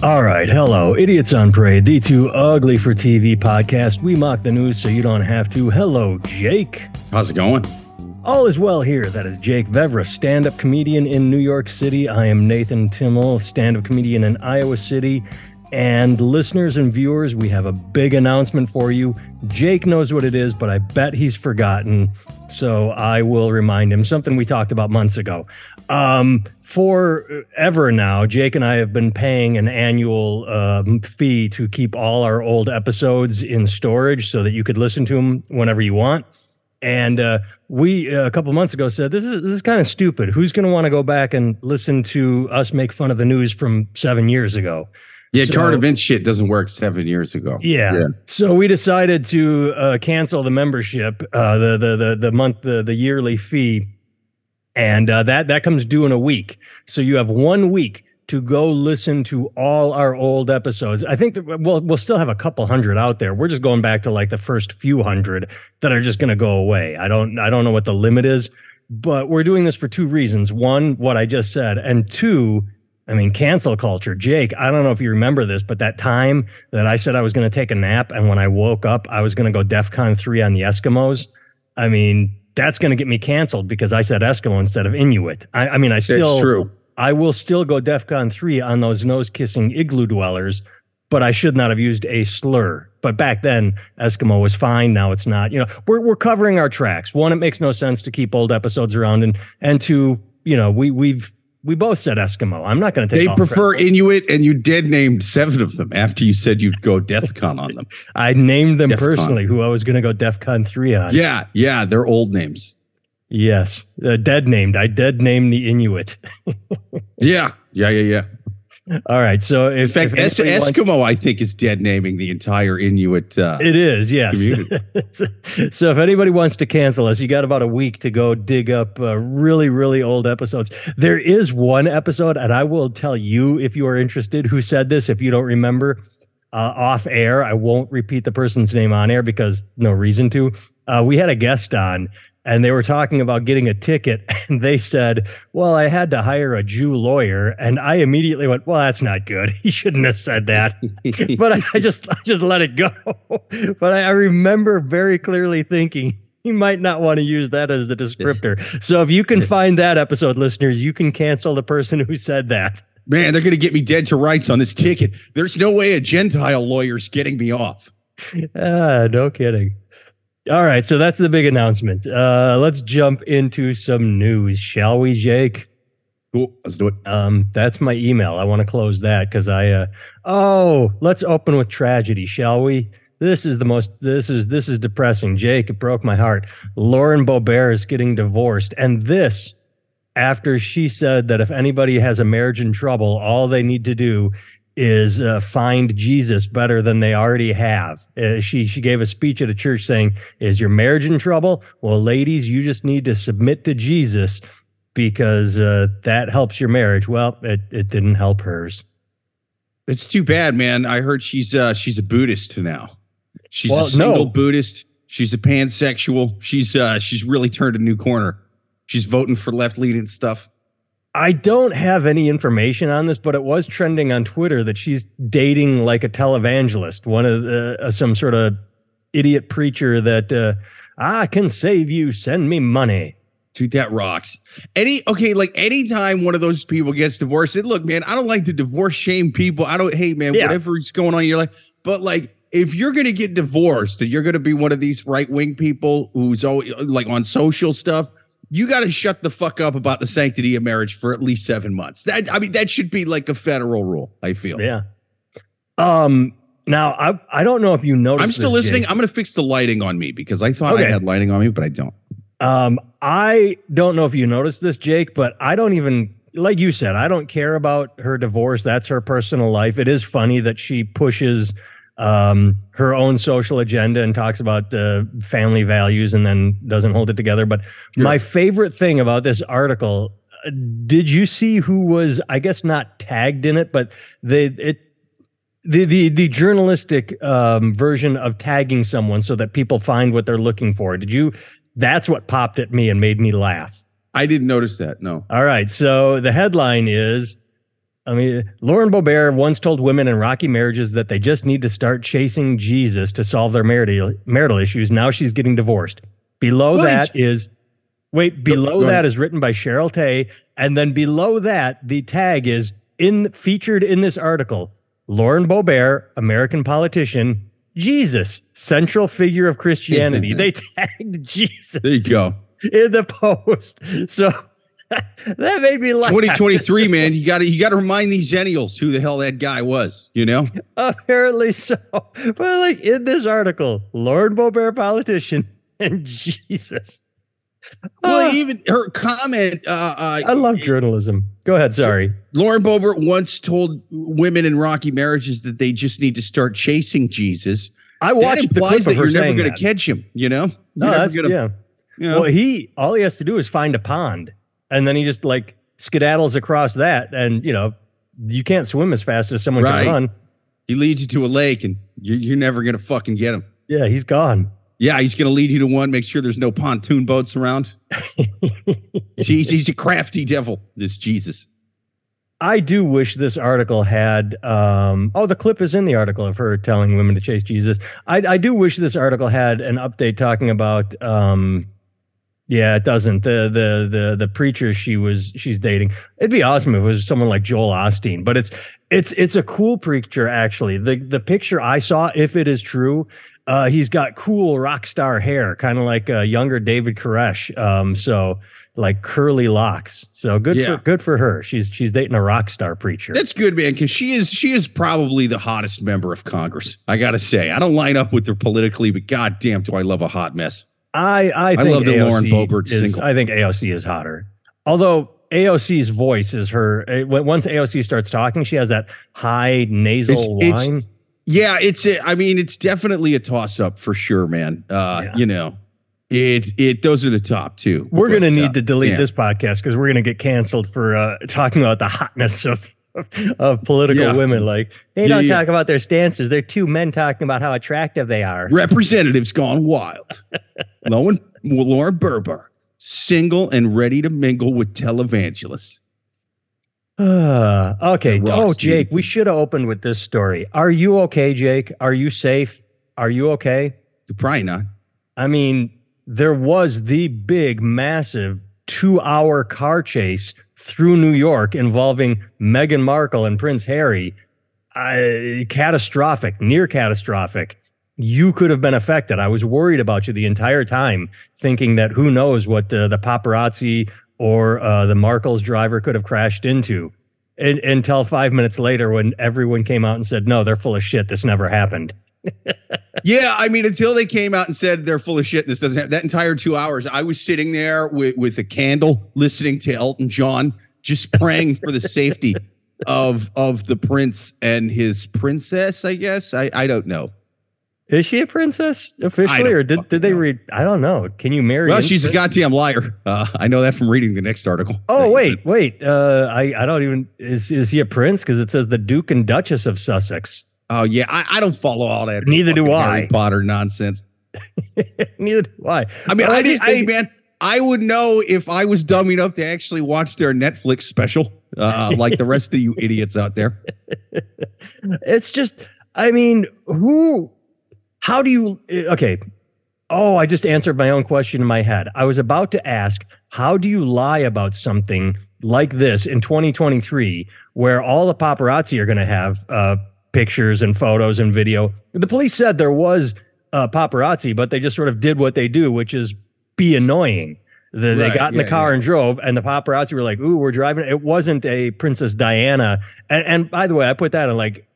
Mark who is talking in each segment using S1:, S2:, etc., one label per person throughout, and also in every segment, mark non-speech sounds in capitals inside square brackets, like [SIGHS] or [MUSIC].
S1: All right, hello, Idiots on Parade, the too ugly for TV podcast. We mock the news so you don't have to. Hello, Jake.
S2: How's it going?
S1: All is well here. That is Jake Vevera, stand up comedian in New York City. I am Nathan Timmel, stand up comedian in Iowa City. And listeners and viewers, we have a big announcement for you. Jake knows what it is, but I bet he's forgotten. So I will remind him something we talked about months ago. Um, forever now, Jake and I have been paying an annual um, fee to keep all our old episodes in storage so that you could listen to them whenever you want. And uh, we uh, a couple months ago said this is this is kind of stupid. Who's going to want to go back and listen to us make fun of the news from seven years ago?
S2: Yeah,
S1: So-
S2: current event shit doesn't work seven years ago.
S1: Yeah.
S2: Yeah.
S1: So we decided to uh, cancel the membership, uh, the, the the the month the the yearly fee, and uh, that that comes due in a week. So you have one week to go listen to all our old episodes. I think that we'll we'll still have a couple hundred out there. We're just going back to like the first few hundred that are just going to go away. I don't I don't know what the limit is, but we're doing this for two reasons. One, what I just said, and two. I mean, cancel culture. Jake, I don't know if you remember this, but that time that I said I was going to take a nap, and when I woke up, I was going to go DEF CON 3 on the Eskimos. I mean, that's going to get me canceled because I said Eskimo instead of Inuit. I, I mean, I still,
S2: That's true.
S1: I will still go DefCon 3 on those nose kissing igloo dwellers, but I should not have used a slur. But back then, Eskimo was fine. Now it's not. You know, we're, we're covering our tracks. One, it makes no sense to keep old episodes around, and and two, you know, we we've we both said Eskimo. I'm not going to take.
S2: They prefer
S1: credit.
S2: Inuit, and you dead named seven of them after you said you'd go [LAUGHS] DEF CON on them.
S1: I named them
S2: DEF CON.
S1: personally. Who I was going to go DEF CON three on.
S2: Yeah, yeah, they're old names.
S1: Yes, uh, dead named. I dead named the Inuit. [LAUGHS]
S2: Yeah, yeah, yeah, yeah.
S1: All right. So if
S2: In fact,
S1: if
S2: es-
S1: anybody wants-
S2: Eskimo, I think, is dead naming the entire Inuit. Uh,
S1: It is, yes. [LAUGHS] so if anybody wants to cancel us, you got about a week to go dig up uh, really, really old episodes. There is one episode, and I will tell you if you are interested who said this. If you don't remember, uh, off air, I won't repeat the person's name on air because no reason to. Uh, we had a guest on. And they were talking about getting a ticket, [LAUGHS] and they said, "Well, I had to hire a Jew lawyer." And I immediately went, "Well, that's not good. [LAUGHS] He shouldn't have said that." [LAUGHS] but I, I just I just let it go. but I, I remember very clearly thinking he might not want to use that as a descriptor. So if you can find that episode, listeners, you can cancel the person who said that.
S2: Man, they're going to get me dead to rights on this ticket. There's no way a Gentile lawyer's getting me off.
S1: Ah, no kidding. All right, so that's the big announcement. Uh, let's jump into some news, shall we, Jake?
S2: Cool, let's do it.
S1: Um, that's my email. I want to close that because I. Uh, oh, let's open with tragedy, shall we? This is the most. This is this is depressing. Jake, it broke my heart. Lauren Boebert is getting divorced, and this after she said that if anybody has a marriage in trouble, all they need to do is uh, find Jesus better than they already have. Uh, she she gave a speech at a church saying, "Is your marriage in trouble? Well, ladies, you just need to submit to Jesus." because uh, that helps your marriage. Well, it, it didn't help hers.
S2: It's too bad, man. I heard she's uh she's a Buddhist now. She's
S1: Well,
S2: a single
S1: no.
S2: Buddhist. She's a pansexual. She's uh she's really turned a new corner. She's voting for left leaning stuff.
S1: I don't have any information on this, but it was trending on Twitter that she's dating like a televangelist, one of the, uh, some sort of idiot preacher that uh, I can save you, send me money.
S2: Dude, that rocks. Any okay, like anytime one of those people gets divorced, and look, man, I don't like to divorce shame people. I don't hey man,
S1: Yeah.
S2: whatever's going on in your life. But like if you're gonna get divorced, and you're gonna be one of these right wing people who's always like on social stuff, you gotta shut the fuck up about the sanctity of marriage for at least seven months. That I mean, that should be like a federal rule, I feel.
S1: Yeah. Um. Now I I don't know if you noticed.
S2: I'm still listening. I'm gonna fix the lighting on me because I thought
S1: Okay.
S2: I had lighting on me, but I don't.
S1: Um, I don't know if you noticed this, Jake, but I don't even like you said, I don't care about her divorce. That's her personal life. It is funny that she pushes um her own social agenda and talks about uh, family values and then doesn't hold it together. But
S2: Sure.
S1: my favorite thing about this article, uh, did you see who was I guess not tagged in it, but they it the the the journalistic um, version of tagging someone so that people find what they're looking for. Did you? That's what popped at me and made me laugh.
S2: I didn't notice that. No.
S1: All right, so the headline is I mean, Lauren Boebert once told women in rocky marriages that they just need to start chasing Jesus to solve their marital marital issues. Now she's getting divorced. Below that is wait, below that is written by Cheryl Tay, and then below that the tag is in featured in this article. Lauren Boebert, American politician, Jesus, central figure of Christianity. [LAUGHS] they tagged [LAUGHS] Jesus
S2: There you go.
S1: in the post. So [LAUGHS] that made me laugh.
S2: 2023, man. You got to you got to remind these zennials who the hell that guy was. You know. [LAUGHS]
S1: Apparently so. But like in this article, Lord Boebert politician [LAUGHS] and Jesus.
S2: Well,
S1: Ah,
S2: even her comment. Uh, uh,
S1: I love journalism. Go ahead. Sorry.
S2: Lauren Boebert once told women in rocky marriages that they just need to start chasing Jesus.
S1: I
S2: That
S1: watched the
S2: implies that you're never going to catch him. You know.
S1: No,
S2: You're never
S1: that's
S2: gonna,
S1: yeah.
S2: you know?
S1: Well, he all he has to do is find a pond, and then he just like skedaddles across that, and you know you can't swim as fast as someone
S2: Right.
S1: can run.
S2: he leads you to a lake, and you're, you're never going to fucking get him.
S1: Yeah, he's gone.
S2: Yeah, he's going to lead you to one. Make sure there's no pontoon boats around. [LAUGHS] Jeez, he's a crafty devil. This Jesus.
S1: I do wish this article had. Um, oh, the clip is in the article of her telling women to chase Jesus. I, I do wish this article had an update talking about. Um, yeah, it doesn't. The the the the preacher she was she's dating. It'd be awesome if it was someone like Joel Osteen, but it's it's it's a cool preacher actually. The the picture I saw, if it is true, uh, he's got cool rock star hair, kind of like a younger David Koresh. Um, so like curly locks. So good
S2: Yeah.
S1: for good for her. She's she's dating a rock star preacher.
S2: That's good, man, because she is she is probably the hottest member of Congress. I gotta say, I don't line up with her politically, but goddamn, do I love a hot mess.
S1: I I think
S2: love the
S1: AOC
S2: Lauren Boebert
S1: is,
S2: single.
S1: I think AOC is hotter. Although AOC's voice is her. eh, Once AOC starts talking, she has that high nasal
S2: It's- it's- Yeah, it's a, I mean, it's definitely a toss up for sure, man. Uh,
S1: Yeah.
S2: you know, it it those are the top two.
S1: We're gonna
S2: uh,
S1: need to delete
S2: yeah.
S1: this podcast because we're gonna get canceled for uh, talking about the hotness of [LAUGHS] of political
S2: Yeah.
S1: women. Like they
S2: Yeah,
S1: don't
S2: yeah.
S1: talk about their stances. They're two men talking about how attractive they are.
S2: Representatives gone wild. [LAUGHS] Lauren Lauren Berber, single and ready to mingle with televangelists.
S1: Uh, [SIGHS] okay.
S2: The
S1: Oh, Jake,
S2: need-
S1: we should have opened with this story. Are you okay, Jake? Are you safe? Are you okay?
S2: Probably not.
S1: I mean, there was the big, massive two hour car chase through New York involving Meghan Markle and Prince Harry. Catastrophic, near catastrophic. You could have been affected. I was worried about you the entire time, thinking that who knows what uh, the paparazzi or uh, the Markle's driver could have crashed into. And, until five minutes later, when everyone came out and said, no, they're full of shit. This never happened.
S2: Yeah, I mean, until they came out and said they're full of shit. This doesn't have that entire two hours. I was sitting there with, with a candle, listening to Elton John, just praying for the safety [LAUGHS] of of the prince and his princess. I guess I I don't know.
S1: Is she a princess officially, or did, did they
S2: know.
S1: read? I don't know. Can you marry?
S2: Well, she's a goddamn liar. Uh, I know that from reading the next article.
S1: Oh wait, wait. Uh, I I don't even. Is is he a prince? Because it says the Duke and Duchess of Sussex.
S2: Oh yeah, I, I don't follow all that.
S1: Neither do I.
S2: Harry Potter nonsense. [LAUGHS]
S1: Neither do I.
S2: I mean, I,
S1: I
S2: did,
S1: just
S2: hey man, I would know if I was dumb enough to actually watch their Netflix special, uh, like the rest of you [LAUGHS] idiots out there. [LAUGHS]
S1: it's just. I mean, who? How do you? uh, Okay. Oh, I just answered my own question in my head. I was about to ask, how do you lie about something like this in 2023, where all the paparazzi are going to have uh, pictures and photos and video? The police said there was uh, paparazzi, but they just sort of did what they do, which is be annoying. The, they got in the car
S2: yeah.
S1: and drove, and the paparazzi were like, "Ooh, we're driving." It wasn't a Princess Diana. And, and by the way, I put that in like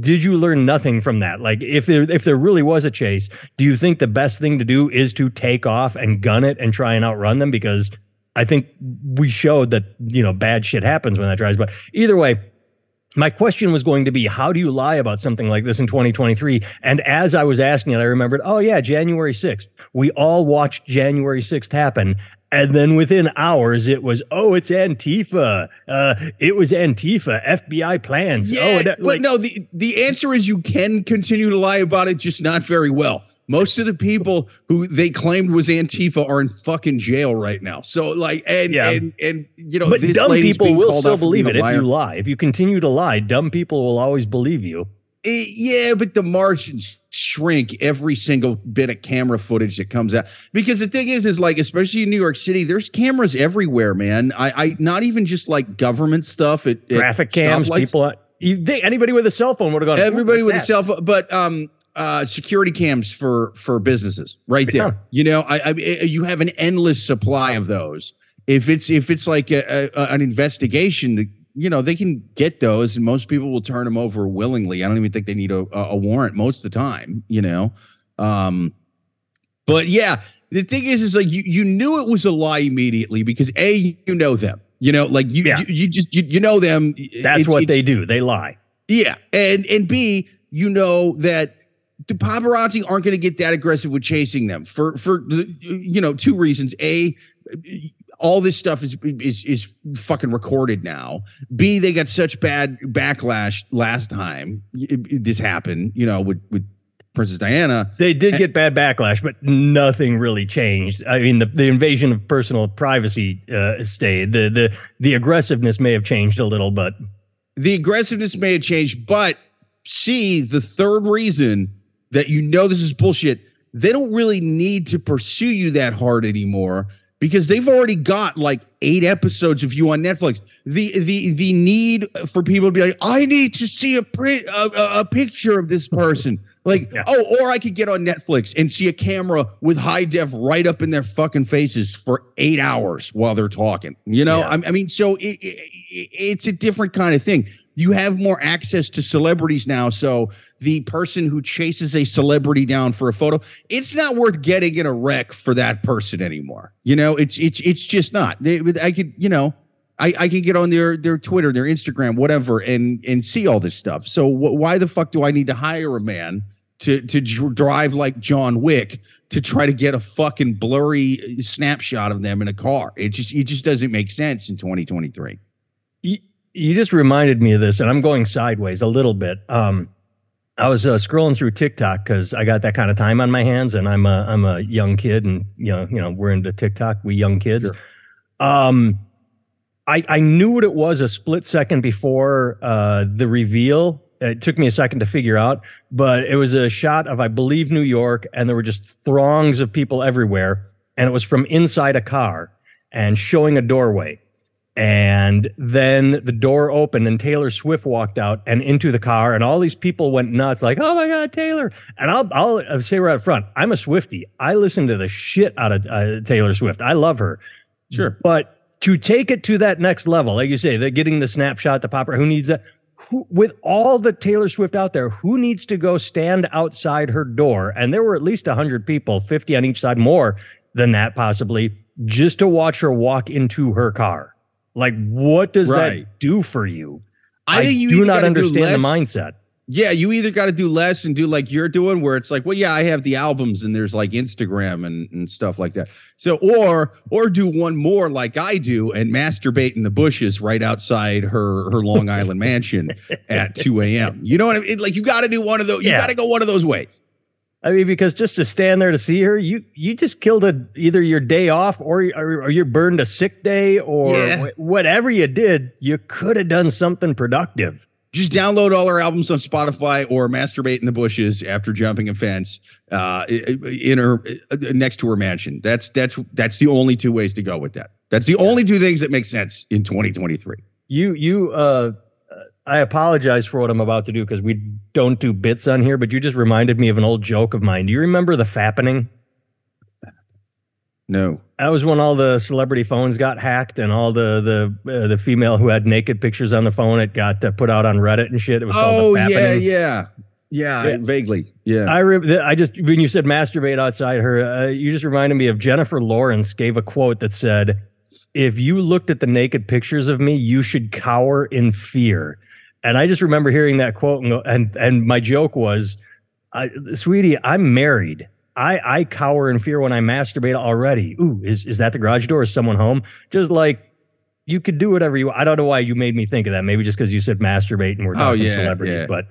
S1: did you learn nothing from that? Like, if there, if there really was a chase, do you think the best thing to do is to take off and gun it and try and outrun them? Because I think we showed that you know bad shit happens when that drives. But either way, my question was going to be, how do you lie about something like this in 2023? And as I was asking it, I remembered, oh yeah, January 6th. We all watched January 6th happen. And then within hours, it was, oh, it's Antifa. Uh, it was Antifa. FBI plans.
S2: Yeah,
S1: oh, and that-
S2: but no, the the answer is you can continue to lie about it, just not very well. Most of the people who they claimed was Antifa are in fucking jail right now. So like, and
S1: Yeah.
S2: and and you know,
S1: but dumb people will still believe it if you lie. If you continue to lie, dumb people will always believe you.
S2: Eh, yeah, but the margins shrink every single bit of camera footage that comes out. Because the thing is, is like, especially in New York City, there's cameras everywhere, man. I, I not even just like government stuff. At
S1: Graphic cams, people. You think anybody with a cell phone would have gone.
S2: Everybody with a
S1: that?"
S2: cell phone, but um, uh, security cams for for businesses, right
S1: Yeah.
S2: there. You know, I, I eh, you have an endless supply of those. If it's if it's like a, a, an investigation, you know, they can get those, and most people will turn them over willingly. I don't even think they need a, a a warrant most of the time. You know, um, but yeah, the thing is, is like you you knew it was a lie immediately because a you know them. You know, like you
S1: Yeah.
S2: you, you just you, you know them.
S1: That's
S2: It's-
S1: what
S2: it's-
S1: they do. They lie.
S2: yeah, and and B, you know that the paparazzi aren't going to get that aggressive with chasing them for for the- you know two reasons. A, all this stuff is is is fucking recorded now. B, they got such bad backlash last time y- y- this happened. You know, with with Princess Diana.
S1: They did
S2: And-
S1: get bad backlash, but nothing really changed. I mean, the, the invasion of personal privacy uh, stayed. The the the aggressiveness may have changed a little, but
S2: the aggressiveness may have changed, but C, the third reason that you know this is bullshit, they don't really need to pursue you that hard anymore because they've already got like eight episodes of you on Netflix. The the the need for people to be like, I need to see a print a, a, a picture of this person. Like,
S1: Yeah.
S2: oh, or I could get on Netflix and see a camera with high def right up in their fucking faces for eight hours while they're talking. You know,
S1: Yeah.
S2: I, I mean, so it, it, it- it's a different kind of thing. You have more access to celebrities now. So the person who chases a celebrity down for a photo, it's not worth getting in a wreck for that person anymore. You know, it's it's it's just not. I could, you know, I, I can get on their their Twitter, their Instagram, whatever, and and see all this stuff. So wh- why the fuck do I need to hire a man to to dr- drive like John Wick to try to get a fucking blurry snapshot of them in a car? It just it just doesn't make sense in 2023.
S1: you, you just reminded me of this, and I'm going sideways a little bit. Um, I was uh, scrolling through TikTok because I got that kind of time on my hands, and I'm a I'm a young kid, and you know you know we're into TikTok, we young kids.
S2: Sure.
S1: Um, I I knew what it was a split second before uh, the reveal. It took me a second to figure out, but it was a shot of I believe New York, and there were just throngs of people everywhere, and it was from inside a car and showing a doorway. And then the door opened and Taylor Swift walked out and into the car, and all these people went nuts, like, "Oh my God, Taylor!" And I'll I'll, I'll say right up front, I'm a Swiftie. I listen to the shit out of uh, Taylor Swift. I love her,
S2: Sure.
S1: but to take it to that next level, like you say, they're getting the snapshot, the popper. Who needs that? Who, with all the Taylor Swift out there, who needs to go stand outside her door? And there were at least hundred people, fifty on each side, more than that possibly, just to watch her walk into her car. Like, what does
S2: Right.
S1: that do for you?
S2: I, you
S1: do not understand the mindset.
S2: Yeah, you either got to do less and do like you're doing, where it's like, well, yeah, I have the albums and there's like Instagram and, and stuff like that. So, or or do one more like I do and masturbate in the bushes right outside her her Long [LAUGHS] Island mansion at 2 a.m. You know what I mean? Like you got to do one of those. You
S1: Yeah.
S2: got to go one of those ways.
S1: I mean, because just to stand there to see her, you you just killed a, either your day off or, or or you burned a sick day or
S2: Yeah.
S1: wh- whatever you did. You could have done something productive.
S2: Just download all her albums on Spotify or masturbate in the bushes after jumping a fence uh, in her uh, next to her mansion. That's that's that's the only two ways to go with that. That's the only two things that make sense in 2023.
S1: You you uh, uh, I apologize for what I'm about to do because we don't do bits on here, but you just reminded me of an old joke of mine. Do you remember the fappening?
S2: No.
S1: That was when all the celebrity phones got hacked and all the the uh, the female who had naked pictures on the phone it got uh, put out on Reddit and shit. It was called
S2: Oh
S1: the
S2: yeah,
S1: fappening.
S2: yeah, yeah,
S1: Yeah.
S2: Vaguely, yeah.
S1: I re- I just when you said masturbate outside her, uh, you just reminded me of Jennifer Lawrence gave a quote that said, "If you looked at the naked pictures of me, you should cower in fear." And I just remember hearing that quote, and go, and, and my joke was, I, "Sweetie, I'm married. I I cower in fear when I masturbate already. Ooh, is is that the garage door? Is someone home? Just like." You could do whatever you. I don't know why you made me think of that. Maybe just because you said masturbate and we're
S2: Oh,
S1: talking
S2: yeah,
S1: celebrities,
S2: yeah.
S1: but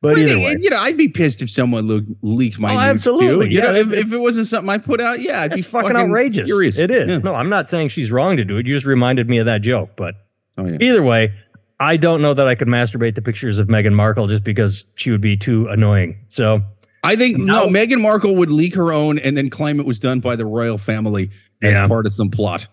S1: But
S2: Well,
S1: either way,
S2: you know, I'd be pissed if someone le- leaked my
S1: Oh, absolutely.
S2: Too. You
S1: Yeah,
S2: know, if,
S1: it-
S2: if it wasn't something I put out, yeah, I'd
S1: it's
S2: be
S1: fucking, outrageous.
S2: Furious.
S1: It is.
S2: Yeah.
S1: No, I'm not saying she's wrong to do it. You just reminded me of that joke. But
S2: Oh, yeah.
S1: either way, I don't know that I could masturbate to pictures of Meghan Markle just because she would be too annoying. So
S2: I think
S1: Now-
S2: no. Meghan Markle would leak her own and then claim it was done by the royal family as
S1: Yeah.
S2: part of some plot.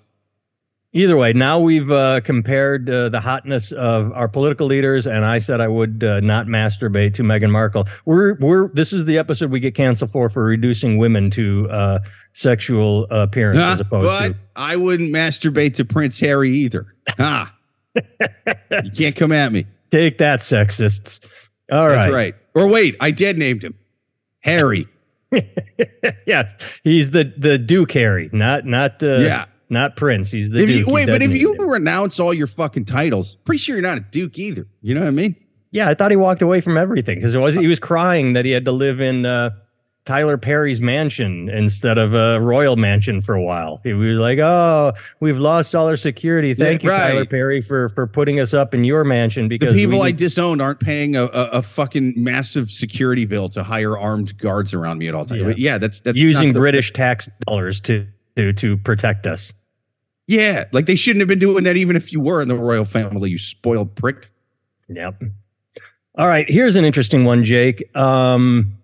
S1: Either way, now we've uh, compared uh, the hotness of our political leaders, and I said I would uh, not masturbate to Meghan Markle. We're we're this is the episode we get canceled for for reducing women to uh, sexual appearance
S2: Huh?
S1: as opposed
S2: but
S1: to
S2: I wouldn't masturbate to Prince Harry either. [LAUGHS] Ah, you can't come at me.
S1: take that, sexists. All
S2: That's
S1: right,
S2: right. Or wait, I dead named him Harry. [LAUGHS]
S1: yes, he's the the Duke Harry, not not the
S2: yeah.
S1: not Prince. He's the
S2: If
S1: Duke.
S2: you, wait, but if you
S1: it.
S2: renounce all your fucking titles, pretty sure you're not a duke either. You know what I mean?
S1: yeah, I thought he walked away from everything because it was he was crying that he had to live in uh, Tyler Perry's mansion instead of a royal mansion for a while. He was like, "Oh, we've lost all our security. Thank
S2: Yeah,
S1: you, Tyler. Perry, for for putting us up in your mansion Because The
S2: people
S1: we
S2: I disowned aren't paying a, a, a fucking massive security bill to hire armed guards around me at all times.
S1: Yeah.
S2: Yeah, that's that's
S1: using
S2: the-
S1: British tax dollars to to to protect us."
S2: Yeah, like they shouldn't have been doing that even if you were in the royal family. You spoiled prick.
S1: Yep. All right, here's an interesting one, Jake. Um,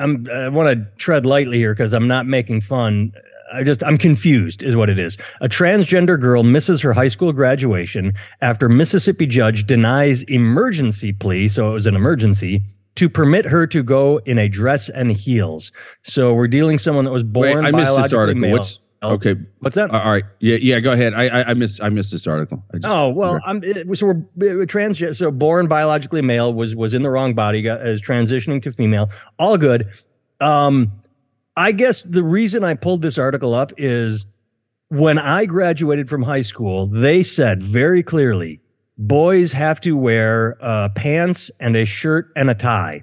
S1: I'm I want to tread lightly here because I'm not making fun. I just I'm confused, is what it is. A transgender girl misses her high school graduation after Mississippi judge denies emergency plea, so it was an emergency to permit her to go in a dress and heels. So we're dealing someone that was
S2: Wait,
S1: born
S2: I missed this article.
S1: male.
S2: What's okay?
S1: What's that?
S2: All right. Yeah, yeah. Go ahead. I I, I missed I missed this article. Just-
S1: Oh well, I'm it, so we're uh, trans. So born biologically male was was in the wrong body, got is transitioning to female. All good. Um, I guess the reason I pulled this article up is when I graduated from high school, they said very clearly boys have to wear uh, pants and a shirt and a tie.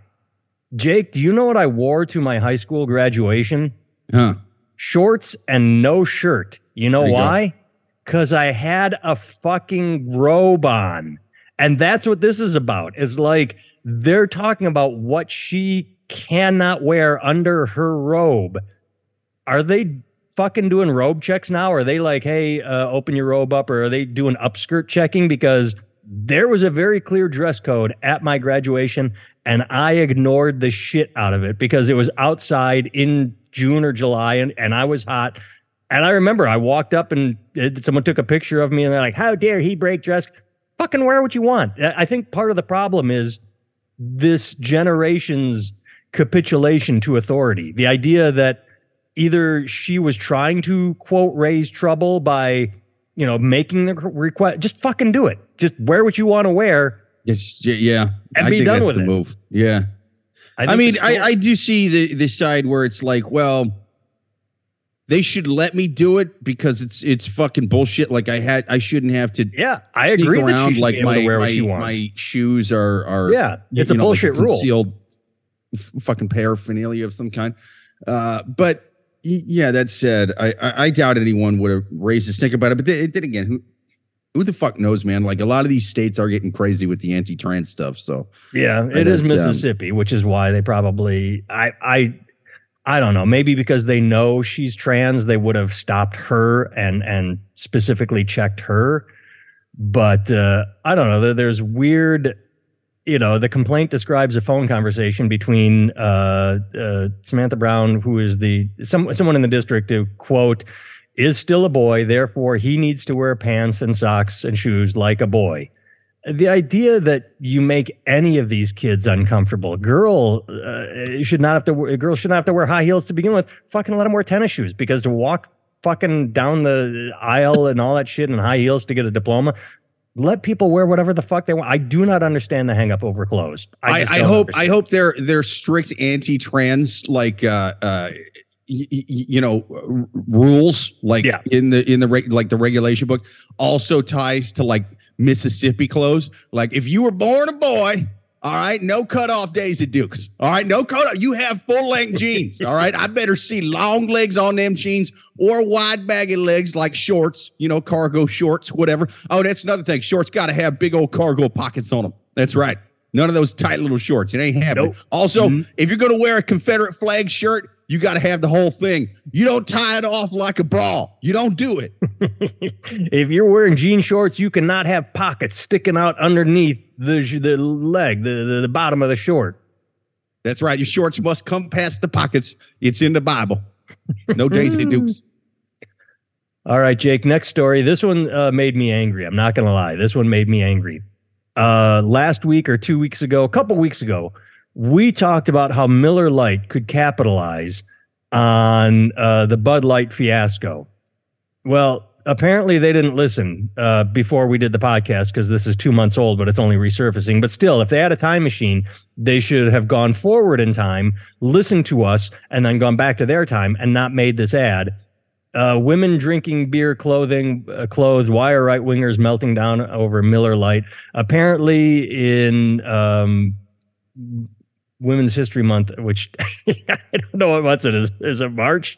S1: Jake, do you know what I wore to my high school graduation?
S2: huh?
S1: Shorts and no shirt. You know
S2: you
S1: why? Because I had a fucking robe on. And that's what this is about. Is like they're talking about what she cannot wear under her robe. Are they fucking doing robe checks now? Are they like, hey, uh, open your robe up? Or are they doing upskirt checking? Because there was a very clear dress code at my graduation, and I ignored the shit out of it because it was outside in June or July, and, and I was hot. And I remember I walked up and it, someone took a picture of me, and they're like, "How dare he break dress? Fucking wear what you want." I I think part of the problem is this generation's capitulation to authority. The idea that either she was trying to quote raise trouble by you know making the request, just fucking do it. Just wear what you want to wear.
S2: It's, yeah.
S1: And
S2: I
S1: be
S2: think
S1: done with
S2: the
S1: it.
S2: move. Yeah. I,
S1: think
S2: mean, I, I do see the the side where it's like, well, they should let me do it because it's it's fucking bullshit. Like I had, I shouldn't have to
S1: yeah, I agree that
S2: around
S1: she should
S2: like my my,
S1: she
S2: my shoes are are
S1: yeah, it's a
S2: know, like
S1: bullshit rule.
S2: concealed f- fucking paraphernalia of some kind. Uh, but yeah, that said, I, I I doubt anyone would have raised a stink about it. But then, then again, who who the fuck knows, man? Like a lot of these states are getting crazy with the anti-trans stuff. So
S1: Yeah, it is
S2: um,
S1: Mississippi, which is why they probably I I I don't know, maybe because they know she's trans, they would have stopped her and and specifically checked her. But uh I don't know, there's weird you know, the complaint describes a phone conversation between uh, uh, Samantha Brown, who is the some someone in the district, to quote is still a boy, therefore he needs to wear pants and socks and shoes like a boy. The idea that you make any of these kids uncomfortable a girl uh, should not have to a girl should not have to wear high heels to begin with. Fucking let them wear tennis shoes because to walk fucking down the aisle and all that shit in high heels to get a diploma let people wear whatever the fuck they want. I do not understand the hang up over clothes.
S2: I, I,
S1: don't
S2: hope I hope they're they're strict anti-trans like uh uh y- y- you know r- rules like
S1: Yeah.
S2: in the in the reg, like the regulation book also ties to like Mississippi clothes like if you were born a boy all right no cutoff Daisy Dukes all right no cutoff. you have full length [LAUGHS] jeans all right I better see long legs on them jeans or wide baggy legs like shorts you know cargo shorts whatever oh that's another thing shorts got to have big old cargo pockets on them that's right None of those tight little shorts. It ain't happening.
S1: Nope.
S2: Also,
S1: Mhm.
S2: if you're going to wear a Confederate flag shirt, you got to have the whole thing. You don't tie it off like a bra. You don't do it. [LAUGHS]
S1: if you're wearing jean shorts, you cannot have pockets sticking out underneath the the leg, the, the, the bottom of the short.
S2: That's right. Your shorts must come past the pockets. It's in the Bible. No Daisy Dukes. [LAUGHS]
S1: All right, Jake. Next story. This one uh, made me angry. I'm not gonna lie. This one made me angry. Uh, last week or two weeks ago, a couple weeks ago, we talked about how Miller Lite could capitalize on uh, the Bud Light fiasco. Well, apparently they didn't listen uh, before we did the podcast because this is two months old, but it's only resurfacing. But still, if they had a time machine, they should have gone forward in time, listened to us, and then gone back to their time and not made this ad. Uh, women drinking beer, clothing, uh, clothed. Why are right wingers melting down over Miller Lite? Apparently, in um, Women's History Month, which [LAUGHS] I don't know what month it is. Is it March?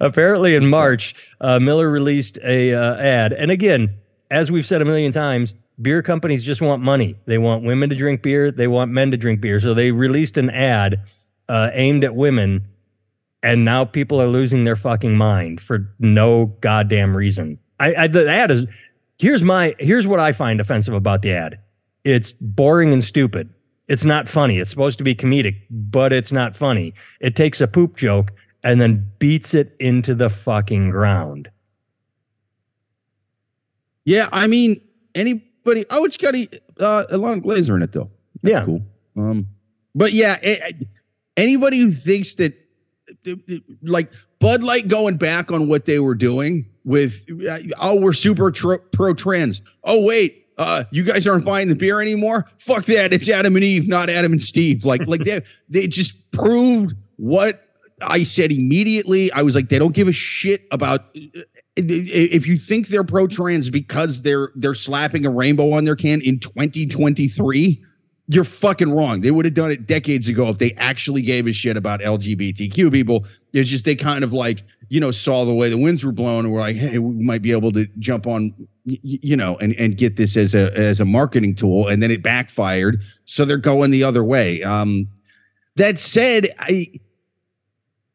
S1: Apparently, in March, uh, Miller released a uh, ad, and again, as we've said a million times, beer companies just want money. They want women to drink beer. They want men to drink beer. So they released an ad uh, aimed at women, and now people are losing their fucking mind for no goddamn reason. I, I the ad is here's my here's what I find offensive about the ad. It's boring and stupid. It's not funny. It's supposed to be comedic, but it's not funny. It takes a poop joke and then beats it into the fucking ground.
S2: Yeah, I mean, anybody. Oh, it's got a, uh, Ilana Glazer in it though. That's
S1: Yeah.
S2: cool. Um, but yeah, a- anybody who thinks that, like Bud Light going back on what they were doing with, uh, oh, we're super tro- pro trans. Oh wait, uh, you guys aren't hmm. buying the beer anymore. Fuck that. It's Adam and Eve, not Adam and Steve. Like, like they they just proved what I said immediately. I was like, they don't give a shit about uh, uh, if you think they're pro trans because they're they're slapping a rainbow on their can in 2023 you're fucking wrong. They would have done it decades ago if they actually gave a shit about lgbtq people. It's just they kind of like you know saw the way the winds were blowing and were like hey we might be able to jump on you know and and get this as a as a marketing tool. And then it backfired. So they're going the other way. Um that said i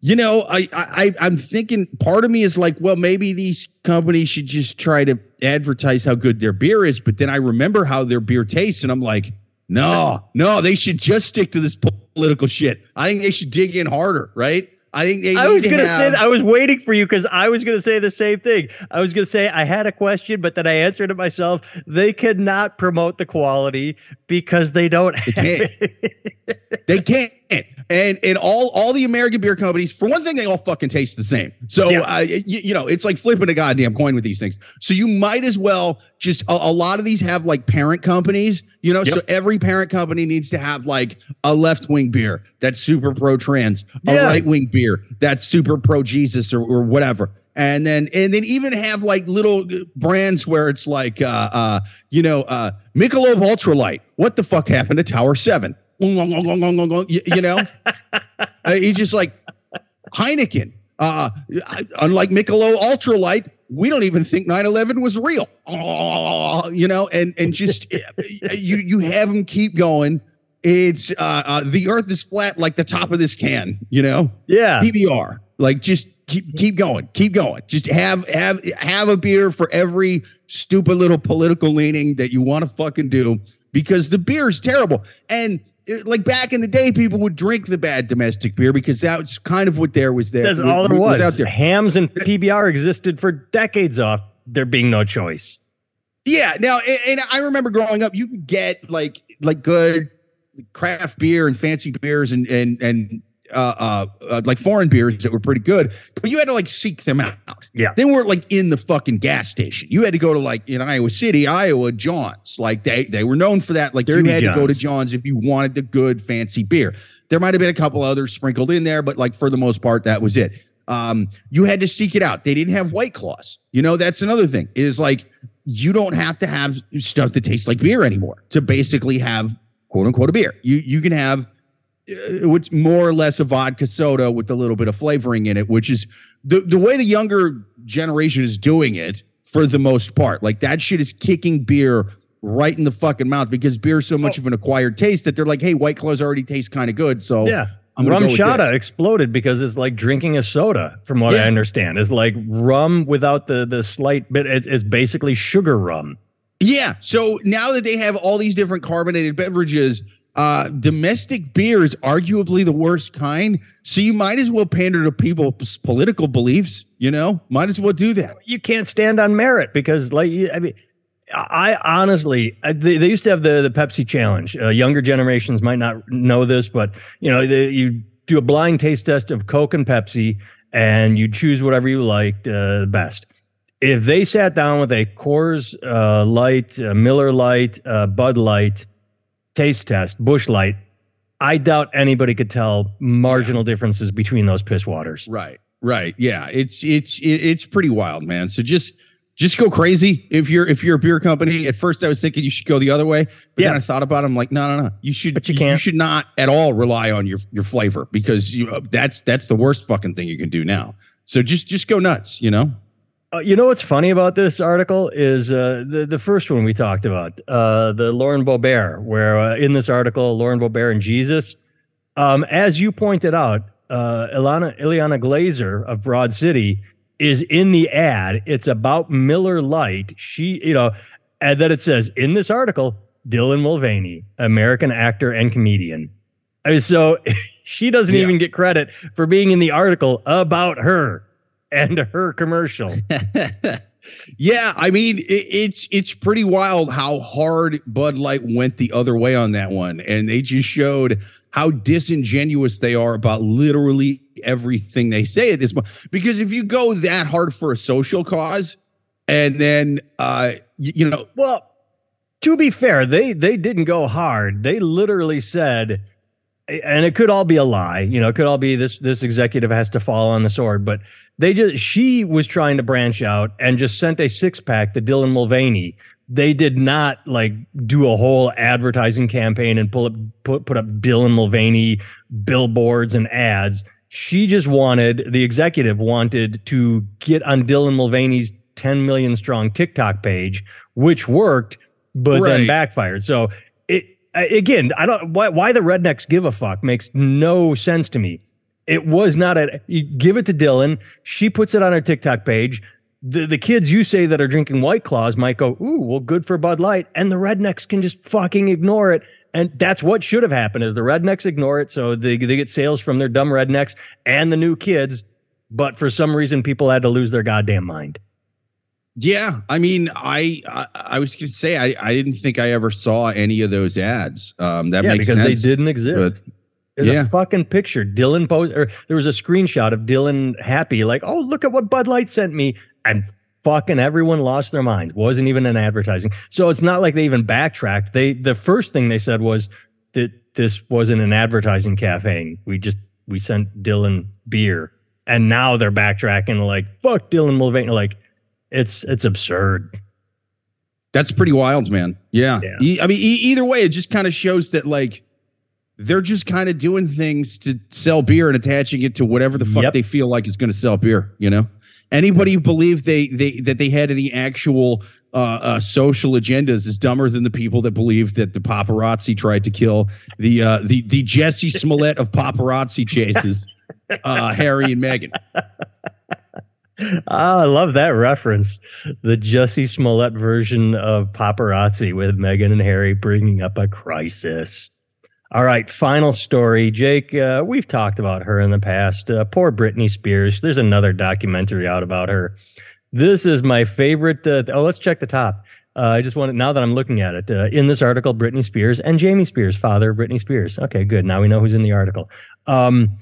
S2: you know, I, I I'm thinking part of me is like, well, maybe these companies should just try to advertise how good their beer is, but then I remember how their beer tastes, and I'm like, no, no, they should just stick to this political shit. I think they should dig in harder, right? I think they.
S1: I was
S2: to
S1: gonna say that. I was waiting for you because I was gonna say the same thing. I was gonna say I had a question, but then I answered it myself. They cannot promote the quality because they don't have
S2: can't. [LAUGHS] They can't. And and all all the American beer companies, for one thing, they all fucking taste the same. So
S1: Yeah.
S2: uh, you, you know, it's like flipping a goddamn coin with these things. So you might as well just a, a lot of these have like parent companies. You know, so every parent company needs to have like a left wing beer that's super pro trans, a right wing beer that's super pro Jesus or, or whatever. And then and then even have like little brands where it's like uh uh you know uh Michelob Ultralight. What the fuck happened to Tower 7? [LAUGHS] you, you know, [LAUGHS] uh, he's just like Heineken. Uh, unlike Michelob Ultralight, we don't even think 9/11 was real. Oh, you know, and and just [LAUGHS] you you have them keep going. It's uh, uh, the Earth is flat like the top of this can. You know,
S1: yeah.
S2: PBR. Like just keep keep going, keep going. Just have have have a beer for every stupid little political leaning that you want to fucking do because the beer is terrible. And like back in the day, people would drink the bad domestic beer because that was kind of what there was there.
S1: That's all there was.
S2: out there.
S1: Hamm's and PBR existed for decades off there being no choice.
S2: Yeah. Now, and, and I remember growing up, you could get like like good craft beer and fancy beers and and and uh, uh, uh like foreign beers that were pretty good, but you had to like seek them out.
S1: Yeah.
S2: They weren't like in the fucking gas station. You had to go to like in Iowa City, Iowa, John's. Like they they were known for that. Like
S1: Dirty
S2: you had to go to
S1: John's.
S2: John's if you wanted the good fancy beer. There might have been a couple others sprinkled in there, but like for the most part, that was it. Um, you had to seek it out. They didn't have white claws. You know, that's another thing. Is like you don't have to have stuff that tastes like beer anymore to basically have quote unquote a beer. You you can have uh, what's more or less a vodka soda with a little bit of flavoring in it, which is the the way the younger generation is doing it for the most part. Like that shit is kicking beer right in the fucking mouth because beer's so much
S1: Oh.
S2: of an acquired taste that they're like, hey, White Claws already taste kind of good. So
S1: Yeah.
S2: I'm RumChata
S1: exploded because it's like drinking a soda, from what
S2: Yeah.
S1: I understand. It's like rum without the the slight bit. It's, it's basically sugar rum.
S2: Yeah. So now that they have all these different carbonated beverages, uh, domestic beer is arguably the worst kind. So you might as well pander to people's political beliefs. You know, might as well do that.
S1: You can't stand on merit because, like, I mean, I honestly, I, they, they used to have the the Pepsi challenge. Uh, younger generations might not know this, but you know, you do a blind taste test of Coke and Pepsi, and you choose whatever you liked uh, best. If they sat down with a Coors uh, Light, uh, Miller Lite, uh, Bud Light taste test, Busch Light, I doubt anybody could tell marginal differences between those piss waters.
S2: Right. Right. Yeah. It's it's it's pretty wild, man. So just just go crazy if you're if you're a beer company. At first, I was thinking you should go the other way, but
S1: Yeah.
S2: then I thought about. it. I'm like, no, no, no. You should,
S1: But you can't.
S2: You should not at all rely on your your flavor because you uh, that's that's the worst fucking thing you can do now. So just just go nuts. You know.
S1: Uh, you know what's funny about this article is uh, the the first one we talked about, uh, the Lauren Boebert, where uh, in this article, Lauren Boebert and Jesus, um, as you pointed out, uh, Ilana Ileana Glazer of Broad City is in the ad. It's about Miller Lite. She, you know, and then it says in this article, Dylan Mulvaney, American actor and comedian. I mean, so [LAUGHS] she doesn't
S2: Yeah.
S1: even get credit for being in the article about her and her commercial. [LAUGHS]
S2: yeah, I mean it, it's it's pretty wild how hard Bud Light went the other way on that one, and they just showed how disingenuous they are about literally everything they say at this point. Because if you go that hard for a social cause, and then uh, you know,
S1: Well, to be fair, they they didn't go hard. They literally said, and it could all be a lie. You know, it could all be this this executive has to fall on the sword. But they just she was trying to branch out and just sent a six pack to Dylan Mulvaney. They did not like do a whole advertising campaign and pull up put put up Dylan Mulvaney billboards and ads. She just wanted the executive wanted to get on Dylan Mulvaney's 10 million strong TikTok page, which worked, but then backfired. So again, I don't why why the rednecks give a fuck makes no sense to me. It was not a you give it to Dylan. She puts it on her TikTok page. The the kids you say that are drinking White Claws might go, ooh, well, good for Bud Light, and the rednecks can just fucking ignore it. And that's what should have happened: is the rednecks ignore it, so they they get sales from their dumb rednecks and the new kids. But for some reason, people had to lose their goddamn mind.
S2: Yeah, I mean, I I, I was gonna say I I didn't think I ever saw any of those ads. Um, that
S1: yeah,
S2: makes
S1: because
S2: sense.
S1: they didn't exist.
S2: but-
S1: There's
S2: Yeah.
S1: a fucking picture. Dylan post or there was a screenshot of Dylan happy, like, oh, look at what Bud Light sent me. And fucking everyone lost their mind. Wasn't even an advertising. So it's not like they even backtracked. They the first thing they said was that this wasn't an advertising campaign. We just we sent Dylan beer. And now they're backtracking like, fuck Dylan Mulvaney. Like, it's it's absurd.
S2: That's pretty wild, man. Yeah.
S1: Yeah.
S2: E- I mean, e- either way, it just kind of shows that like they're just kind of doing things to sell beer and attaching it to whatever the fuck
S1: Yep.
S2: they feel like is going to sell beer. You know, anybody who believed they they that they had any actual uh, uh, social agendas is dumber than the people that believe that the paparazzi tried to kill the uh, the the Jussie Smollett of paparazzi chases, uh, Harry and Meghan.
S1: Oh, I love that reference. The Jussie Smollett version of paparazzi with Meghan and Harry bringing up a crisis. All right, final story. Jake, uh, we've talked about her in the past. Uh, poor Britney Spears. There's another documentary out about her. This is my favorite. Uh, oh, let's check the top. Uh, I just want wanted, now that I'm looking at it, uh, in this article, Britney Spears and Jamie Spears, father of Britney Spears. Okay, good. Now we know who's in the article. Um,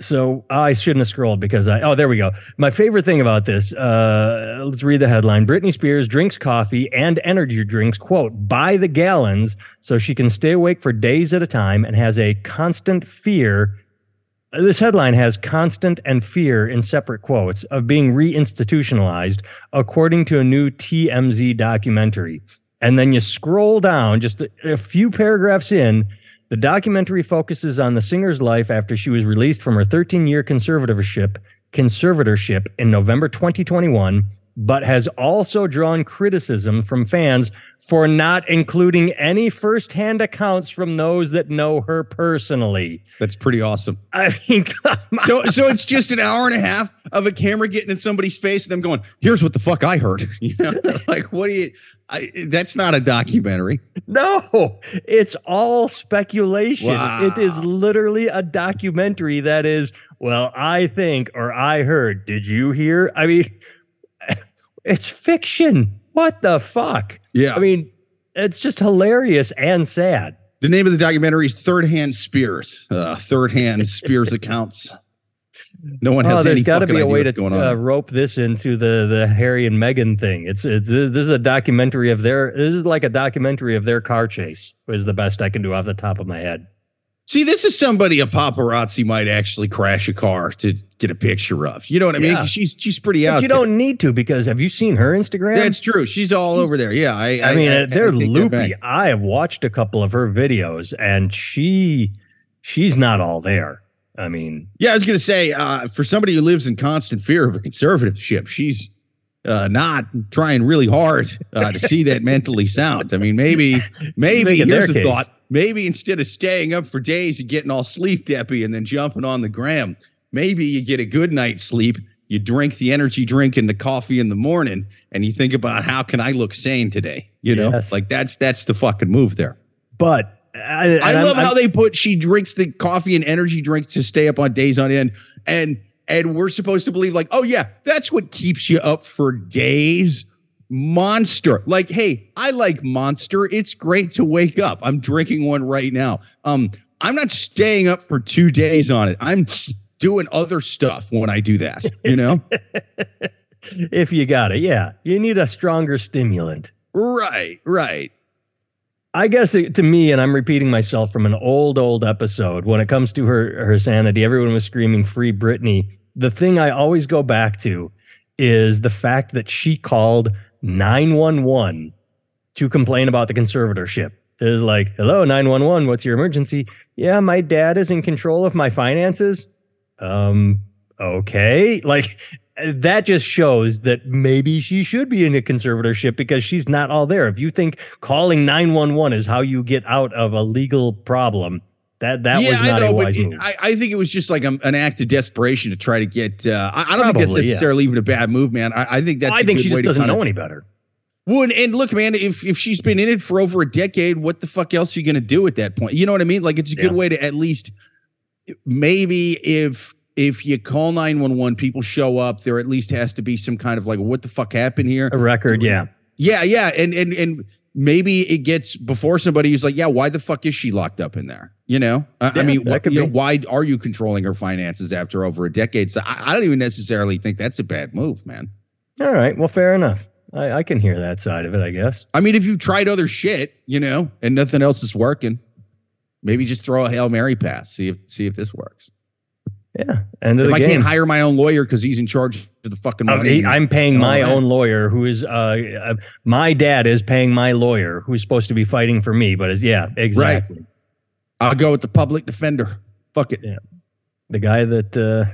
S1: so I shouldn't have scrolled because I, oh, there we go. My favorite thing about this, uh, let's read the headline. Britney Spears drinks coffee and energy drinks, quote, by the gallons so she can stay awake for days at a time and has a constant fear. uh, This headline has constant and fear in separate quotes of being reinstitutionalized, according to a new TMZ documentary. And then you scroll down just a, a few paragraphs in, the documentary focuses on the singer's life after she was released from her 13 year conservatorship conservatorship in November 2021, but has also drawn criticism from fans for not including any firsthand accounts from those that know her personally.
S2: That's pretty awesome.
S1: I mean,
S2: so so it's just an hour and a half of a camera getting in somebody's face and them going, "Here's what the fuck I heard." [LAUGHS] You know, [LAUGHS] like what do you? I, that's not a documentary.
S1: No, it's all speculation.
S2: Wow.
S1: It is literally a documentary that is, well, I think or I heard. Did you hear? I mean, [LAUGHS] it's fiction. What the fuck?
S2: Yeah.
S1: I mean, it's just hilarious and sad.
S2: The name of the documentary is Third Hand Spears. Uh, third Hand Spears accounts. No one has
S1: oh, there's
S2: got to
S1: be a way to uh, rope this into the the Harry and Meghan thing. It's, it's this is a documentary of their. This is like a documentary of their car chase. Is the best I can do off the top of my head.
S2: See, this is somebody a paparazzi might actually crash a car to get a picture of. You know what I mean?
S1: Yeah.
S2: She's she's pretty
S1: But
S2: out.
S1: you
S2: there.
S1: don't need to because have you seen her Instagram?
S2: That's true. She's all over there. Yeah, I.
S1: I mean,
S2: I,
S1: they're
S2: I take that
S1: loopy. I have watched a couple of her videos, and she she's not all there. I mean,
S2: Yeah, I was gonna say, uh, for somebody who lives in constant fear of a conservatorship, she's uh, not trying really hard uh, to see that mentally sound. I mean, maybe, [LAUGHS] maybe here's a
S1: case.
S2: thought. Maybe instead of staying up for days and getting all sleep deppy and then jumping on the gram, maybe you get a good night's sleep. You drink the energy drink and the coffee in the morning, and you think about how can I look sane today? You know,
S1: Yes.
S2: like that's that's the fucking move there.
S1: but I,
S2: I
S1: and I'm-
S2: love how
S1: I'm-
S2: they put she drinks the coffee and energy drink to stay up on days on end, and and we're supposed to believe like, oh yeah, that's what keeps you up for days. Monster, like, hey, I like Monster. It's great to wake up. I'm drinking one right now. Um, I'm not staying up for two days on it. I'm doing other stuff when I do that. You know, [LAUGHS]
S1: if you got it, yeah, you need a stronger stimulant.
S2: right, right.
S1: I guess it, to me, and I'm repeating myself from an old, old episode, when it comes to her her sanity, everyone was screaming "Free Britney." The thing I always go back to is the fact that she called 911 to complain about the conservatorship. Was like, "Hello, 911. What's your emergency?" Yeah, my dad is in control of my finances. Um, okay, [LAUGHS] like. That just shows that maybe she should be in a conservatorship because she's not all there. If you think calling 911 is how you get out of a legal problem, that that was not a wise move.
S2: I, I think it was just like a, an act of desperation to try to get. Uh, I, I don't think that's
S1: Probably, yeah.
S2: necessarily even a bad move, man. I, I think that's.
S1: I
S2: a
S1: think
S2: good
S1: she just doesn't know any better.
S2: Well, and, and look, man, if if she's been in it for over a decade, what the fuck else are you going to do at that point? You know what I mean? Like, it's a good way to at least maybe if if you call nine one one, people show up. There at least has to be some kind of like, what the fuck happened here?
S1: A record, yeah.
S2: Yeah, yeah, and and and maybe it gets before somebody who's like, yeah, why the fuck is she locked up in there? You know, I, I mean, you know, why are you controlling her finances after over a decade? So I, I don't even necessarily think that's a bad move, man.
S1: All right. Well, fair enough. I, I can hear that side of it, I guess.
S2: I mean, if you've tried other shit, you know, and nothing else is working, maybe just throw a hail mary pass, see if see if this works.
S1: Yeah. End of
S2: If
S1: the
S2: I
S1: game.
S2: can't hire my own lawyer because he's in charge of the fucking
S1: Uh,
S2: money,
S1: he- I'm paying my
S2: that.
S1: own lawyer, who is uh, uh, my dad is paying my lawyer, who's supposed to be fighting for me, but is yeah, exactly. Right.
S2: I'll go with the public defender. Fuck it.
S1: Yeah, The guy that uh,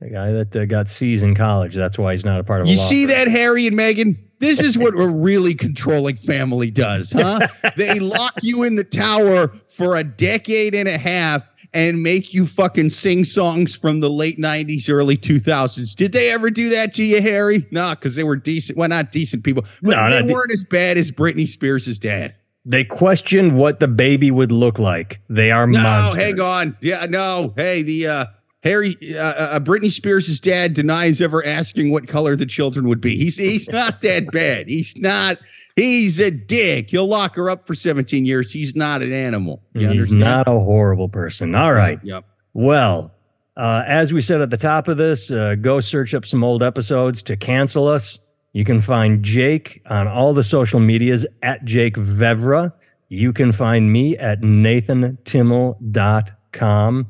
S1: the guy that uh, got C's in college. That's why he's not a part of.
S2: You see
S1: firm.
S2: that, Harry and Meghan? This is what a really controlling family does, huh? [LAUGHS] they lock you in the tower for a decade and a half and make you fucking sing songs from the late 90s, early 2000s. Did they ever do that to you, Harry? No, because they were decent. Well, not decent people, but
S1: No,
S2: they
S1: not de-
S2: weren't as bad as Britney Spears' dad.
S1: They question what the baby would look like. They are
S2: No,
S1: monsters.
S2: hang on. Yeah, no. Hey, the uh Harry uh, uh Britney Spears' dad denies ever asking what color the children would be. He's he's not that bad. He's not he's a dick. He'll lock her up for 17 years. He's not an animal. You
S1: He's
S2: understand?
S1: not a horrible person. All right.
S2: Yep.
S1: Well, uh, as we said at the top of this, uh, go search up some old episodes to cancel us. You can find Jake on all the social medias at Jake Vevera. You can find me at nathantimmel.com.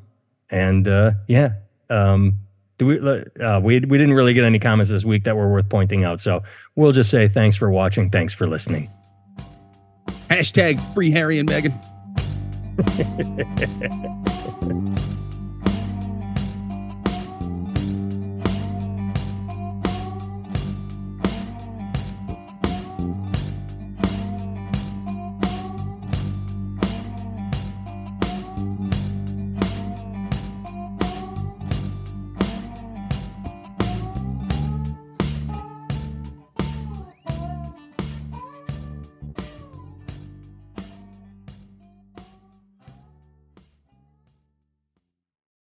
S1: And uh, yeah, um, do we, uh, we, we didn't really get any comments this week that were worth pointing out. So we'll just say thanks for watching. Thanks for listening.
S2: Hashtag free Harry and Meghan. [LAUGHS]